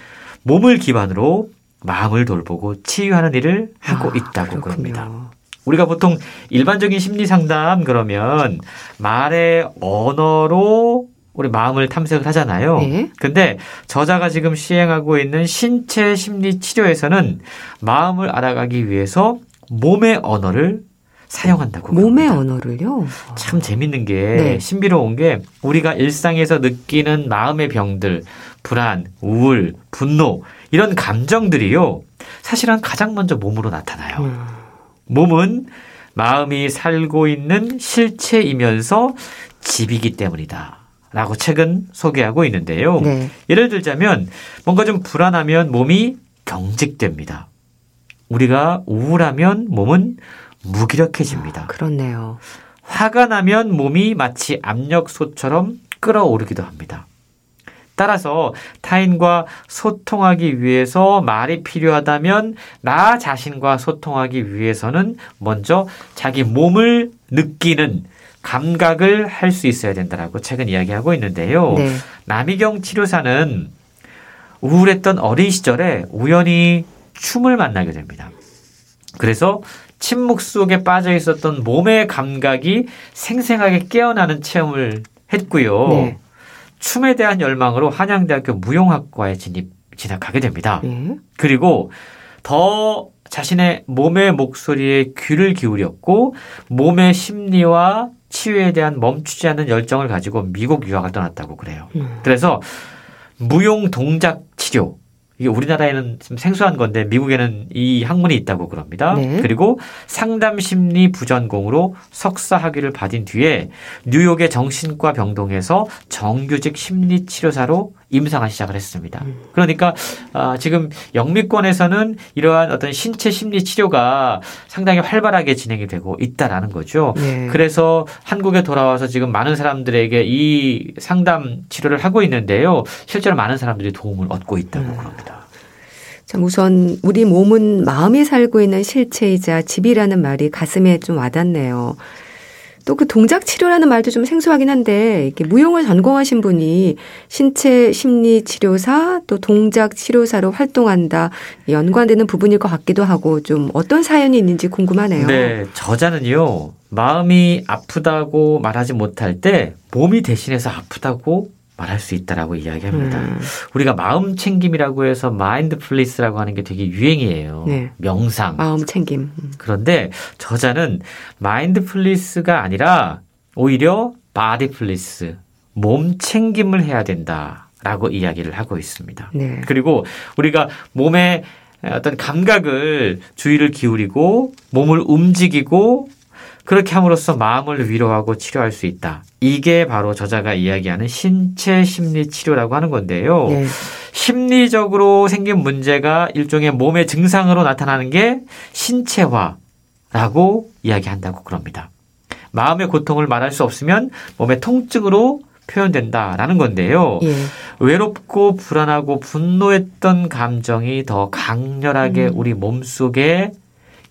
몸을 기반으로 마음을 돌보고 치유하는 일을 하고 아, 있다고 그렇군요. 그럽니다. 우리가 보통 일반적인 심리 상담 그러면 말의 언어로 우리 마음을 탐색을 하잖아요. 네. 근데 저자가 지금 시행하고 있는 신체 심리 치료에서는 마음을 알아가기 위해서 몸의 언어를 사용한다고. 몸의 합니다. 언어를요? 참 재밌는 게 네. 신비로운 게 우리가 일상에서 느끼는 마음의 병들, 불안, 우울, 분노 이런 감정들이요. 사실은 가장 먼저 몸으로 나타나요. 음. 몸은 마음이 살고 있는 실체이면서 집이기 때문이다. 라고 책은 소개하고 있는데요. 네. 예를 들자면 뭔가 좀 불안하면 몸이 경직됩니다. 우리가 우울하면 몸은 무기력해집니다. 아, 그렇네요. 화가 나면 몸이 마치 압력소처럼 끌어오르기도 합니다. 따라서 타인과 소통하기 위해서 말이 필요하다면 나 자신과 소통하기 위해서는 먼저 자기 몸을 느끼는 감각을 할 수 있어야 된다라고 책은 이야기하고 있는데요. 네. 남희경 치료사는 우울했던 어린 시절에 우연히 춤을 만나게 됩니다. 그래서 침묵 속에 빠져 있었던 몸의 감각이 생생하게 깨어나는 체험을 했고요. 네. 춤에 대한 열망으로 한양대학교 무용학과에 진입 진학하게 됩니다. 네. 그리고 더 자신의 몸의 목소리에 귀를 기울였고 몸의 심리와 치유에 대한 멈추지 않는 열정을 가지고 미국 유학을 떠났다고 그래요. 음. 그래서 무용 동작 치료 이게 우리나라에는 좀 생소한 건데 미국에는 이 학문이 있다고 그럽니다. 네. 그리고 상담 심리 부전공으로 석사 학위를 받은 뒤에 뉴욕의 정신과 병동에서 정규직 심리 치료사로 임상을 시작을 했습니다. 음. 그러니까 아, 지금 영미권에서는 이러한 어떤 신체 심리 치료가 상당히 활발하게 진행이 되고 있다라는 거죠. 네. 그래서 한국에 돌아와서 지금 많은 사람들에게 이 상담 치료를 하고 있는데요. 실제로 많은 사람들이 도움을 얻고 있다고 음. 그럽니다. 참 우선 우리 몸은 마음이 살고 있는 실체이자 집이라는 말이 가슴에 좀 와닿네요. 또 그 동작 치료라는 말도 좀 생소하긴 한데 이렇게 무용을 전공하신 분이 신체 심리 치료사 또 동작 치료사로 활동한다 연관되는 부분일 것 같기도 하고 좀 어떤 사연이 있는지 궁금하네요. 네, 저자는요. 마음이 아프다고 말하지 못할 때 몸이 대신해서 아프다고 말할 수 있다라고 이야기합니다. 음. 우리가 마음 챙김이라고 해서 mindfulness라고 하는 게 되게 유행이에요. 네. 명상. 마음 챙김. 음. 그런데 저자는 mindfulness가 아니라 오히려 bodyfulness, 몸 챙김을 해야 된다라고 이야기를 하고 있습니다. 네. 그리고 우리가 몸의 어떤 감각을 주의를 기울이고 몸을 움직이고 그렇게 함으로써 마음을 위로하고 치료할 수 있다. 이게 바로 저자가 이야기하는 신체 심리 치료라고 하는 건데요. 네. 심리적으로 생긴 문제가 일종의 몸의 증상으로 나타나는 게 신체화라고 이야기한다고 그럽니다. 마음의 고통을 말할 수 없으면 몸의 통증으로 표현된다라는 건데요. 예. 외롭고 불안하고 분노했던 감정이 더 강렬하게 우리 몸 속에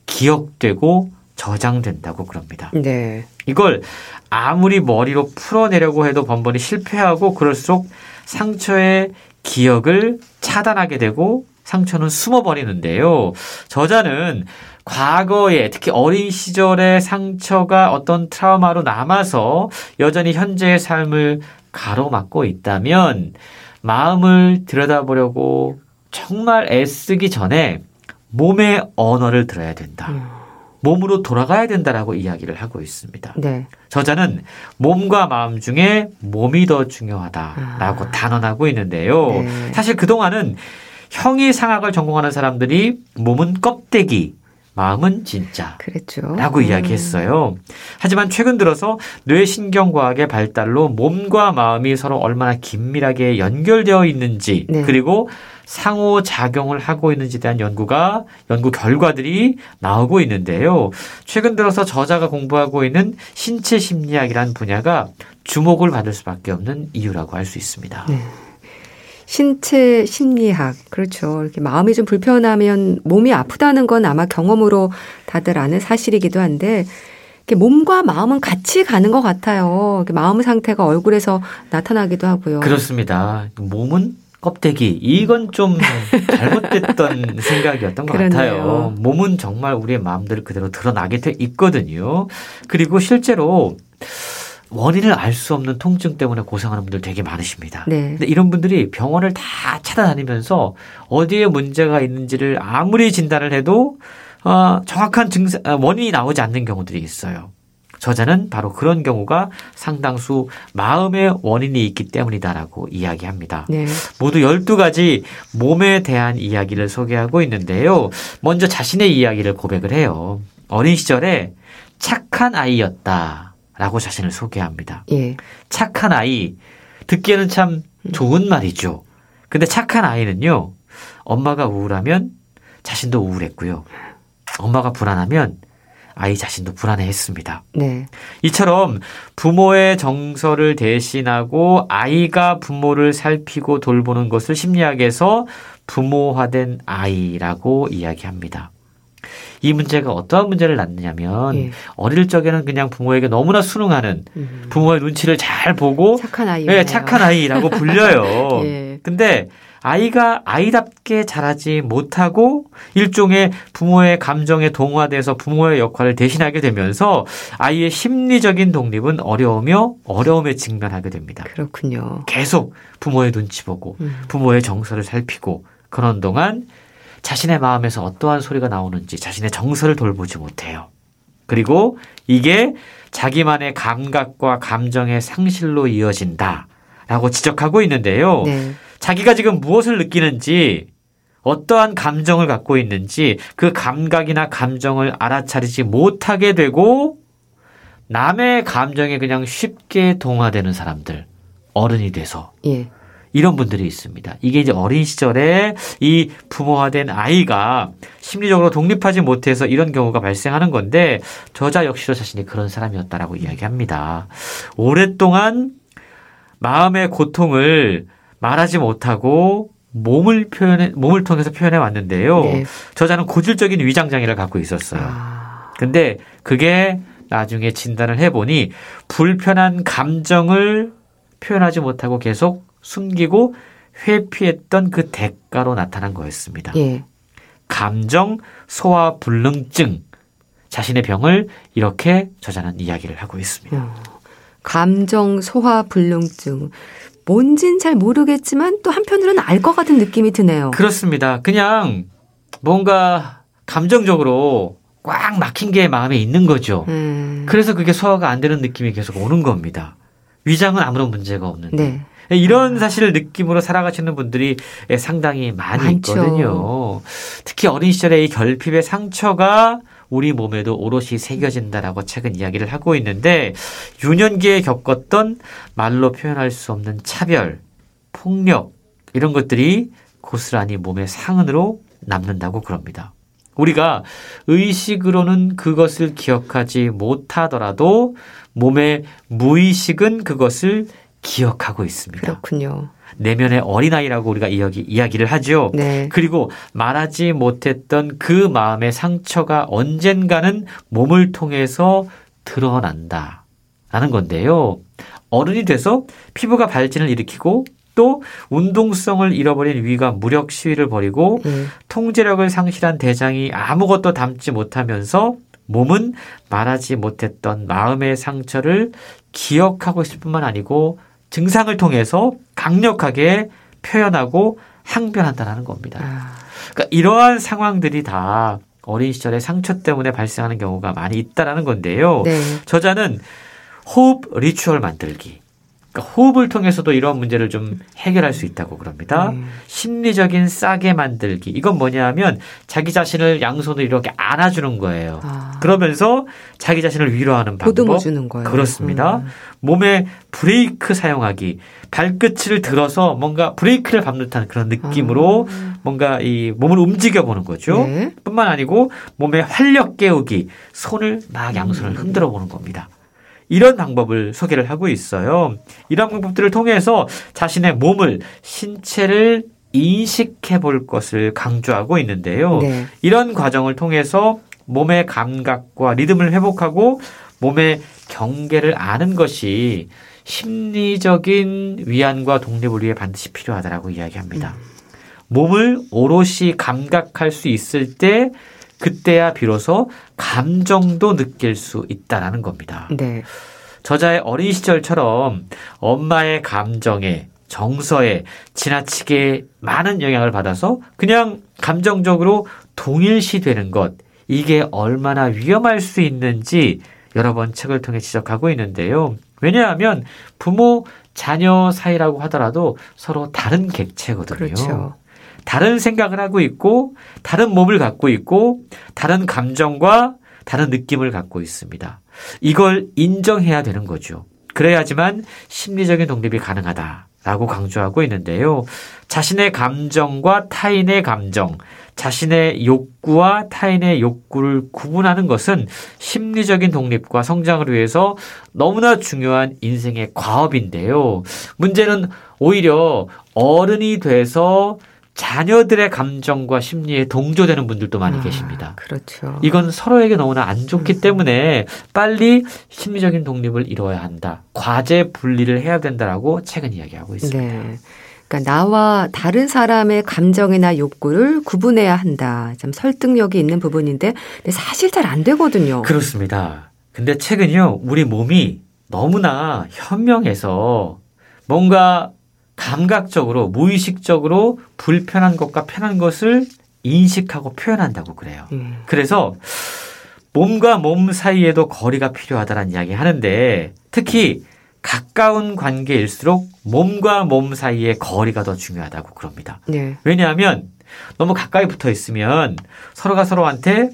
기억되고 저장된다고 그럽니다. 네. 이걸 아무리 머리로 풀어내려고 해도 번번이 실패하고 그럴수록 상처의 기억을 차단하게 되고 상처는 숨어버리는데요. 저자는 과거에 특히 어린 시절의 상처가 어떤 트라우마로 남아서 여전히 현재의 삶을 가로막고 있다면 마음을 들여다보려고 정말 애쓰기 전에 몸의 언어를 들어야 된다. 음. 몸으로 돌아가야 된다라고 이야기를 하고 있습니다. 네. 저자는 몸과 마음 중에 몸이 더 중요하다라고 아. 단언하고 있는데요. 네. 사실 그동안은 형이 상학을 전공하는 사람들이 몸은 껍데기, 마음은 진짜. 그랬죠. 라고 음. 이야기했어요. 하지만 최근 들어서 뇌신경과학의 발달로 몸과 마음이 서로 얼마나 긴밀하게 연결되어 있는지 네. 그리고 상호 작용을 하고 있는지에 대한 연구가 연구 결과들이 나오고 있는데요. 최근 들어서 저자가 공부하고 있는 신체 심리학이라는 분야가 주목을 받을 수밖에 없는 이유라고 할 수 있습니다. 네. 신체 심리학 그렇죠. 이렇게 마음이 좀 불편하면 몸이 아프다는 건 아마 경험으로 다들 아는 사실이기도 한데 이렇게 몸과 마음은 같이 가는 것 같아요. 마음 상태가 얼굴에서 나타나기도 하고요. 그렇습니다. 몸은 껍데기 이건 좀 잘못됐던 생각이었던 것. 같아요. 몸은 정말 우리의 마음대로 그대로 드러나게 돼 있거든요. 그리고 실제로 원인을 알 수 없는 통증 때문에 고생하는 분들 되게 많으십니다. 네. 근데 이런 분들이 병원을 다 찾아다니면서 어디에 문제가 있는지를 아무리 진단을 해도 어, 정확한 증상 어, 원인이 나오지 않는 경우들이 있어요. 저자는 바로 그런 경우가 상당수 마음의 원인이 있기 때문이다라고 이야기합니다. 네. 모두 12가지 몸에 대한 이야기를 소개하고 있는데요. 먼저 자신의 이야기를 고백을 해요. 어린 시절에 착한 아이였다. 라고 자신을 소개합니다. 예. 착한 아이. 듣기에는 참 좋은 말이죠. 근데 착한 아이는요, 엄마가 우울하면 자신도 우울했고요. 엄마가 불안하면 아이 자신도 불안해 했습니다. 네. 이처럼 부모의 정서를 대신하고 아이가 부모를 살피고 돌보는 것을 심리학에서 부모화된 아이라고 이야기합니다. 이 문제가 어떠한 문제를 낳느냐면 예. 어릴 적에는 그냥 부모에게 너무나 순응하는 음. 부모의 눈치를 잘 보고 착한 아이. 예, 착한 아이라고 불려요. 예. 근데 아이가 아이답게 자라지 못하고 일종의 부모의 감정에 동화돼서 부모의 역할을 대신하게 되면서 아이의 심리적인 독립은 어려우며 어려움에 직면하게 됩니다. 그렇군요. 계속 부모의 눈치 보고 음. 부모의 정서를 살피고 그런 동안 자신의 마음에서 어떠한 소리가 나오는지 자신의 정서를 돌보지 못해요. 그리고 이게 자기만의 감각과 감정의 상실로 이어진다. 라고 지적하고 있는데요. 네. 자기가 지금 무엇을 느끼는지, 어떠한 감정을 갖고 있는지, 그 감각이나 감정을 알아차리지 못하게 되고, 남의 감정에 그냥 쉽게 동화되는 사람들, 어른이 돼서. 예. 이런 분들이 있습니다. 이게 이제 어린 시절에 이 부모화된 아이가 심리적으로 독립하지 못해서 이런 경우가 발생하는 건데 저자 역시도 자신이 그런 사람이었다라고 이야기합니다. 오랫동안 마음의 고통을 말하지 못하고 몸을 표현해 몸을 통해서 표현해 왔는데요. 네. 저자는 고질적인 위장 장애를 갖고 있었어요. 아, 근데 그게 나중에 진단을 해보니 불편한 감정을 표현하지 못하고 계속 숨기고 회피했던 그 대가로 나타난 거였습니다. 예. 감정 소화 불능증 자신의 병을 이렇게 저자는 이야기를 하고 있습니다. 어, 감정 소화 불능증. 뭔진 잘 모르겠지만 또 한편으로는 알 것 같은 느낌이 드네요. 그렇습니다. 그냥 뭔가 감정적으로 꽉 막힌 게 마음에 있는 거죠. 음, 그래서 그게 소화가 안 되는 느낌이 계속 오는 겁니다. 위장은 아무런 문제가 없는데. 네. 이런 사실을 느낌으로 살아가시는 분들이 상당히 많이 많죠. 있거든요. 특히 어린 시절의 이 결핍의 상처가 우리 몸에도 오롯이 새겨진다라고 최근 이야기를 하고 있는데 유년기에 겪었던 말로 표현할 수 없는 차별, 폭력 이런 것들이 고스란히 몸의 상흔으로 남는다고 그럽니다. 우리가 의식으로는 그것을 기억하지 못하더라도 몸의 무의식은 그것을 기억하고 있습니다. 그렇군요. 내면의 어린아이라고 우리가 이야기, 이야기를 하죠. 네. 그리고 말하지 못했던 그 마음의 상처가 언젠가는 몸을 통해서 드러난다. 라는 건데요. 어른이 돼서 피부가 발진을 일으키고 또 운동성을 잃어버린 위가 무력 시위를 벌이고 예. 통제력을 상실한 대장이 아무것도 담지 못하면서 몸은 말하지 못했던 마음의 상처를 기억하고 있을 뿐만 아니고 증상을 통해서 강력하게 표현하고 항변한다는 겁니다. 아, 그러니까 이러한 상황들이 다 어린 시절의 상처 때문에 발생하는 경우가 많이 있다라는 건데요. 네. 저자는 호흡 ritual 만들기. 그러니까 호흡을 통해서도 이런 문제를 좀 해결할 수 있다고 그럽니다. 음. 심리적인 싸개 만들기. 이건 뭐냐면 자기 자신을 양손으로 이렇게 안아주는 거예요. 아, 그러면서 자기 자신을 위로하는 보듬어 방법. 주는 거예요. 그렇습니다. 음. 몸에 브레이크 사용하기. 발끝을 들어서 뭔가 브레이크를 밟는 듯한 그런 느낌으로 뭔가 이 몸을 움직여 보는 거죠. 아. 네. 뿐만 아니고 몸에 활력 깨우기. 손을 막 양손을 흔들어 보는 겁니다. 이런 방법을 소개를 하고 있어요. 이런 방법들을 통해서 자신의 몸을, 신체를 인식해 볼 것을 강조하고 있는데요. 네. 이런 과정을 통해서 몸의 감각과 리듬을 회복하고 몸의 경계를 아는 것이 심리적인 위안과 독립을 위해 반드시 필요하다라고 이야기합니다. 몸을 오롯이 감각할 수 있을 때 그때야 비로소 감정도 느낄 수 있다라는 겁니다. 네. 저자의 어린 시절처럼 엄마의 감정에 정서에 지나치게 많은 영향을 받아서 그냥 감정적으로 동일시되는 것 이게 얼마나 위험할 수 있는지 여러 번 책을 통해 지적하고 있는데요. 왜냐하면 부모 자녀 사이라고 하더라도 서로 다른 객체거든요. 그렇죠. 다른 생각을 하고 있고 다른 몸을 갖고 있고 다른 감정과 다른 느낌을 갖고 있습니다. 이걸 인정해야 되는 거죠. 그래야지만 심리적인 독립이 가능하다 라고 강조하고 있는데요. 자신의 감정과 타인의 감정, 자신의 욕구와 타인의 욕구를 구분하는 것은 심리적인 독립과 성장을 위해서 너무나 중요한 인생의 과업인데요. 문제는 오히려 어른이 돼서 자녀들의 감정과 심리에 동조되는 분들도 많이 아, 계십니다. 그렇죠. 이건 서로에게 너무나 안 좋기 때문에 빨리 심리적인 독립을 이루어야 한다. 과제 분리를 해야 된다라고 책은 이야기하고 있습니다. 네. 그러니까 나와 다른 사람의 감정이나 욕구를 구분해야 한다. 좀 설득력이 있는 부분인데 사실 잘 안 되거든요. 그렇습니다. 근데 최근요, 우리 몸이 너무나 현명해서 뭔가 감각적으로, 무의식적으로 불편한 것과 편한 것을 인식하고 표현한다고 그래요. 음, 그래서 몸과 몸 사이에도 거리가 필요하다는 이야기 하는데 특히 가까운 관계일수록 몸과 몸 사이의 거리가 더 중요하다고 그럽니다. 네. 왜냐하면 너무 가까이 붙어 있으면 서로가 서로한테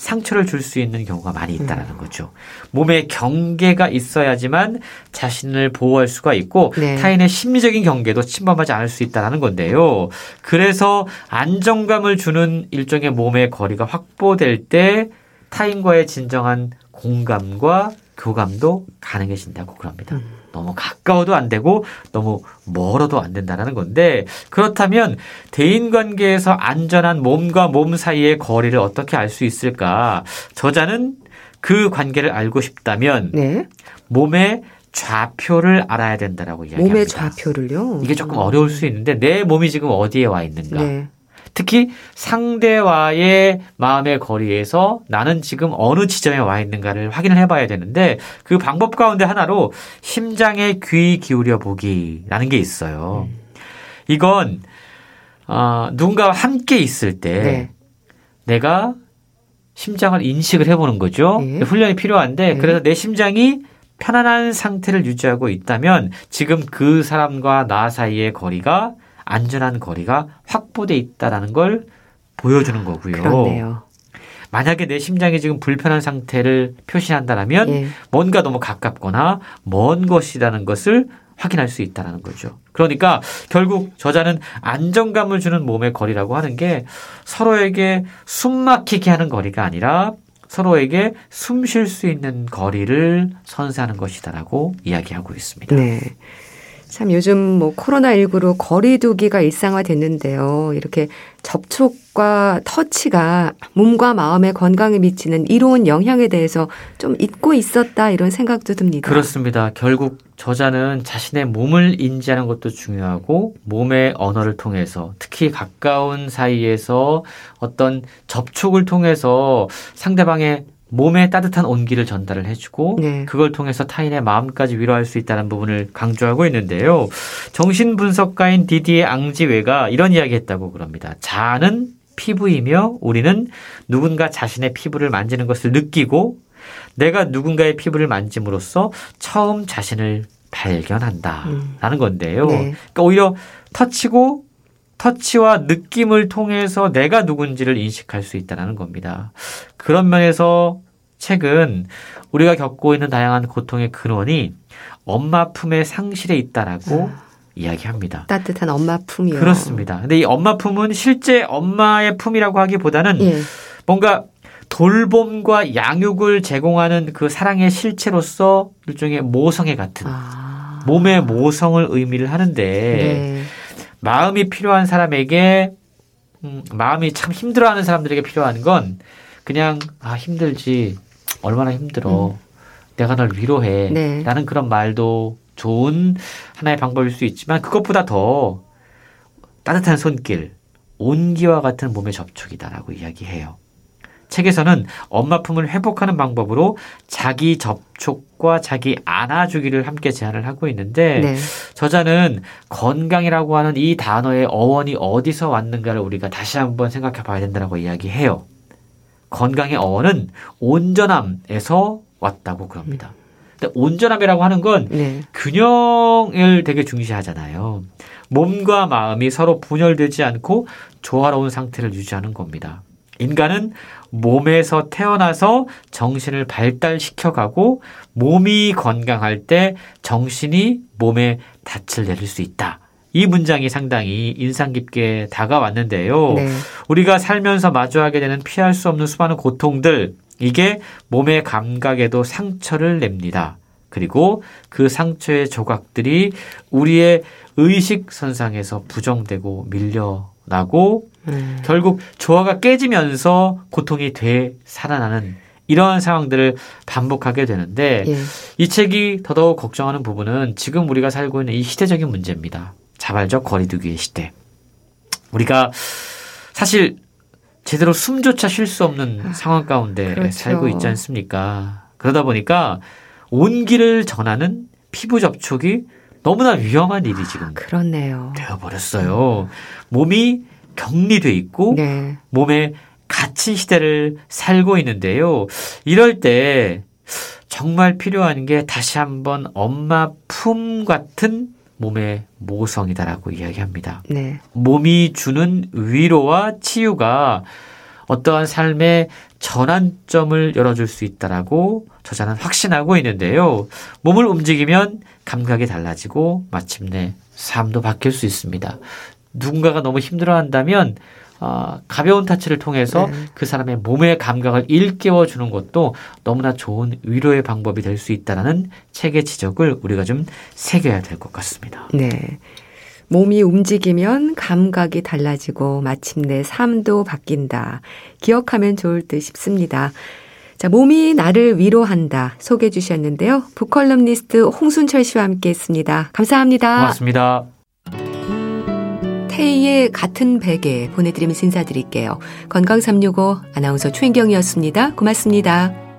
상처를 줄 수 있는 경우가 많이 있다라는 거죠. 몸에 경계가 있어야지만 자신을 보호할 수가 있고 네. 타인의 심리적인 경계도 침범하지 않을 수 있다라는 건데요. 그래서 안정감을 주는 일종의 몸의 거리가 확보될 때 타인과의 진정한 공감과 교감도 가능해진다고 그럽니다. 음. 너무 가까워도 안 되고 너무 멀어도 안 된다는 건데 그렇다면 대인 관계에서 안전한 몸과 몸 사이의 거리를 어떻게 알 수 있을까? 저자는 그 관계를 알고 싶다면 네. 몸의 좌표를 알아야 된다라고 이야기합니다. 몸의 좌표를요. 이게 조금 어려울 수 있는데 내 몸이 지금 어디에 와 있는가? 네. 특히 상대와의 마음의 거리에서 나는 지금 어느 지점에 와 있는가를 확인을 해봐야 되는데 그 방법 가운데 하나로 심장에 귀 기울여 보기라는 게 있어요. 이건 어, 누군가와 함께 있을 때 네. 내가 심장을 인식을 해보는 거죠. 네. 훈련이 필요한데 네. 그래서 내 심장이 편안한 상태를 유지하고 있다면 지금 그 사람과 나 사이의 거리가 안전한 거리가 확보돼 있다라는 걸 보여주는 거고요. 그렇네요. 만약에 내 심장이 지금 불편한 상태를 표시한다라면 예. 뭔가 너무 가깝거나 먼 것이라는 것을 확인할 수 있다는 거죠. 그러니까 결국 저자는 안정감을 주는 몸의 거리라고 하는 게 서로에게 숨 막히게 하는 거리가 아니라 서로에게 숨 쉴 수 있는 거리를 선사하는 것이다라고 이야기하고 있습니다. 네. 참 요즘 뭐 코로나19로 거리두기가 일상화됐는데요. 이렇게 접촉과 터치가 몸과 마음의 건강에 미치는 이로운 영향에 대해서 좀 잊고 있었다 이런 생각도 듭니다. 그렇습니다. 결국 저자는 자신의 몸을 인지하는 것도 중요하고 몸의 언어를 통해서 특히 가까운 사이에서 어떤 접촉을 통해서 상대방의 몸에 따뜻한 온기를 전달을 해주고 네. 그걸 통해서 타인의 마음까지 위로할 수 있다는 부분을 강조하고 있는데요. 정신분석가인 디디에 앙지웨가 이런 이야기했다고 그럽니다. 자아는 피부이며 우리는 누군가 자신의 피부를 만지는 것을 느끼고 내가 누군가의 피부를 만짐으로써 처음 자신을 발견한다. 음. 라는 건데요. 네. 그러니까 오히려 터치고 터치와 느낌을 통해서 내가 누군지를 인식할 수 있다는 겁니다. 그런 면에서 책은 우리가 겪고 있는 다양한 고통의 근원이 엄마 품의 상실에 있다라고 이야기합니다. 따뜻한 엄마 품이요. 그렇습니다. 근데 이 엄마 품은 실제 엄마의 품이라고 하기보다는 예. 뭔가 돌봄과 양육을 제공하는 그 사랑의 실체로서 일종의 모성애 같은 아. 몸의 모성을 의미를 하는데 네. 마음이 필요한 사람에게 음, 마음이 참 힘들어하는 사람들에게 필요한 건 그냥 아 힘들지 얼마나 힘들어 내가 널 위로해 음. 네. 라는 그런 말도 좋은 하나의 방법일 수 있지만 그것보다 더 따뜻한 손길 온기와 같은 몸의 접촉이다라고 이야기해요. 책에서는 엄마 품을 회복하는 방법으로 자기 접촉과 자기 안아주기를 함께 제안을 하고 있는데 네. 저자는 건강이라고 하는 이 단어의 어원이 어디서 왔는가를 우리가 다시 한번 생각해 봐야 된다고 이야기해요. 건강의 어원은 온전함에서 왔다고 그럽니다. 근데 온전함이라고 하는 건 네. 균형을 되게 중시하잖아요. 몸과 마음이 서로 분열되지 않고 조화로운 상태를 유지하는 겁니다. 인간은 몸에서 태어나서 정신을 발달시켜가고 몸이 건강할 때 정신이 몸에 닻을 내릴 수 있다. 이 문장이 상당히 인상 깊게 다가왔는데요. 네. 우리가 살면서 마주하게 되는 피할 수 없는 수많은 고통들, 이게 몸의 감각에도 상처를 냅니다. 그리고 그 상처의 조각들이 우리의 의식 선상에서 부정되고 밀려 나고 음. 결국 조화가 깨지면서 고통이 되살아나는 이러한 상황들을 반복하게 되는데 예. 이 책이 더더욱 걱정하는 부분은 지금 우리가 살고 있는 이 시대적인 문제입니다. 자발적 거리두기의 시대. 우리가 사실 제대로 숨조차 쉴 수 없는 상황 가운데 그렇죠. 살고 있지 않습니까? 그러다 보니까 온기를 전하는 피부 접촉이 너무나 위험한 일이 지금 그렇네요. 되어버렸어요. 몸이 격리돼 있고 네. 몸에 갇힌 시대를 살고 있는데요. 이럴 때 정말 필요한 게 다시 한번 엄마 품 같은 몸의 모성이다라고 이야기합니다. 네. 몸이 주는 위로와 치유가 어떠한 삶의 전환점을 열어줄 수 있다라고 저자는 확신하고 있는데요. 몸을 움직이면 감각이 달라지고 마침내 삶도 바뀔 수 있습니다. 누군가가 너무 힘들어한다면 어, 가벼운 타치를 통해서 네. 그 사람의 몸의 감각을 일깨워 주는 것도 너무나 좋은 위로의 방법이 될 수 있다라는 책의 지적을 우리가 좀 새겨야 될 것 같습니다. 네. 몸이 움직이면 감각이 달라지고 마침내 삶도 바뀐다. 기억하면 좋을 듯 싶습니다. 자, 몸이 나를 위로한다. 소개해 주셨는데요. 북컬럼니스트 홍순철 씨와 함께 했습니다. 감사합니다. 고맙습니다. 테이의 같은 베개 보내드리면서 인사드릴게요. 건강365 아나운서 최인경이었습니다. 고맙습니다.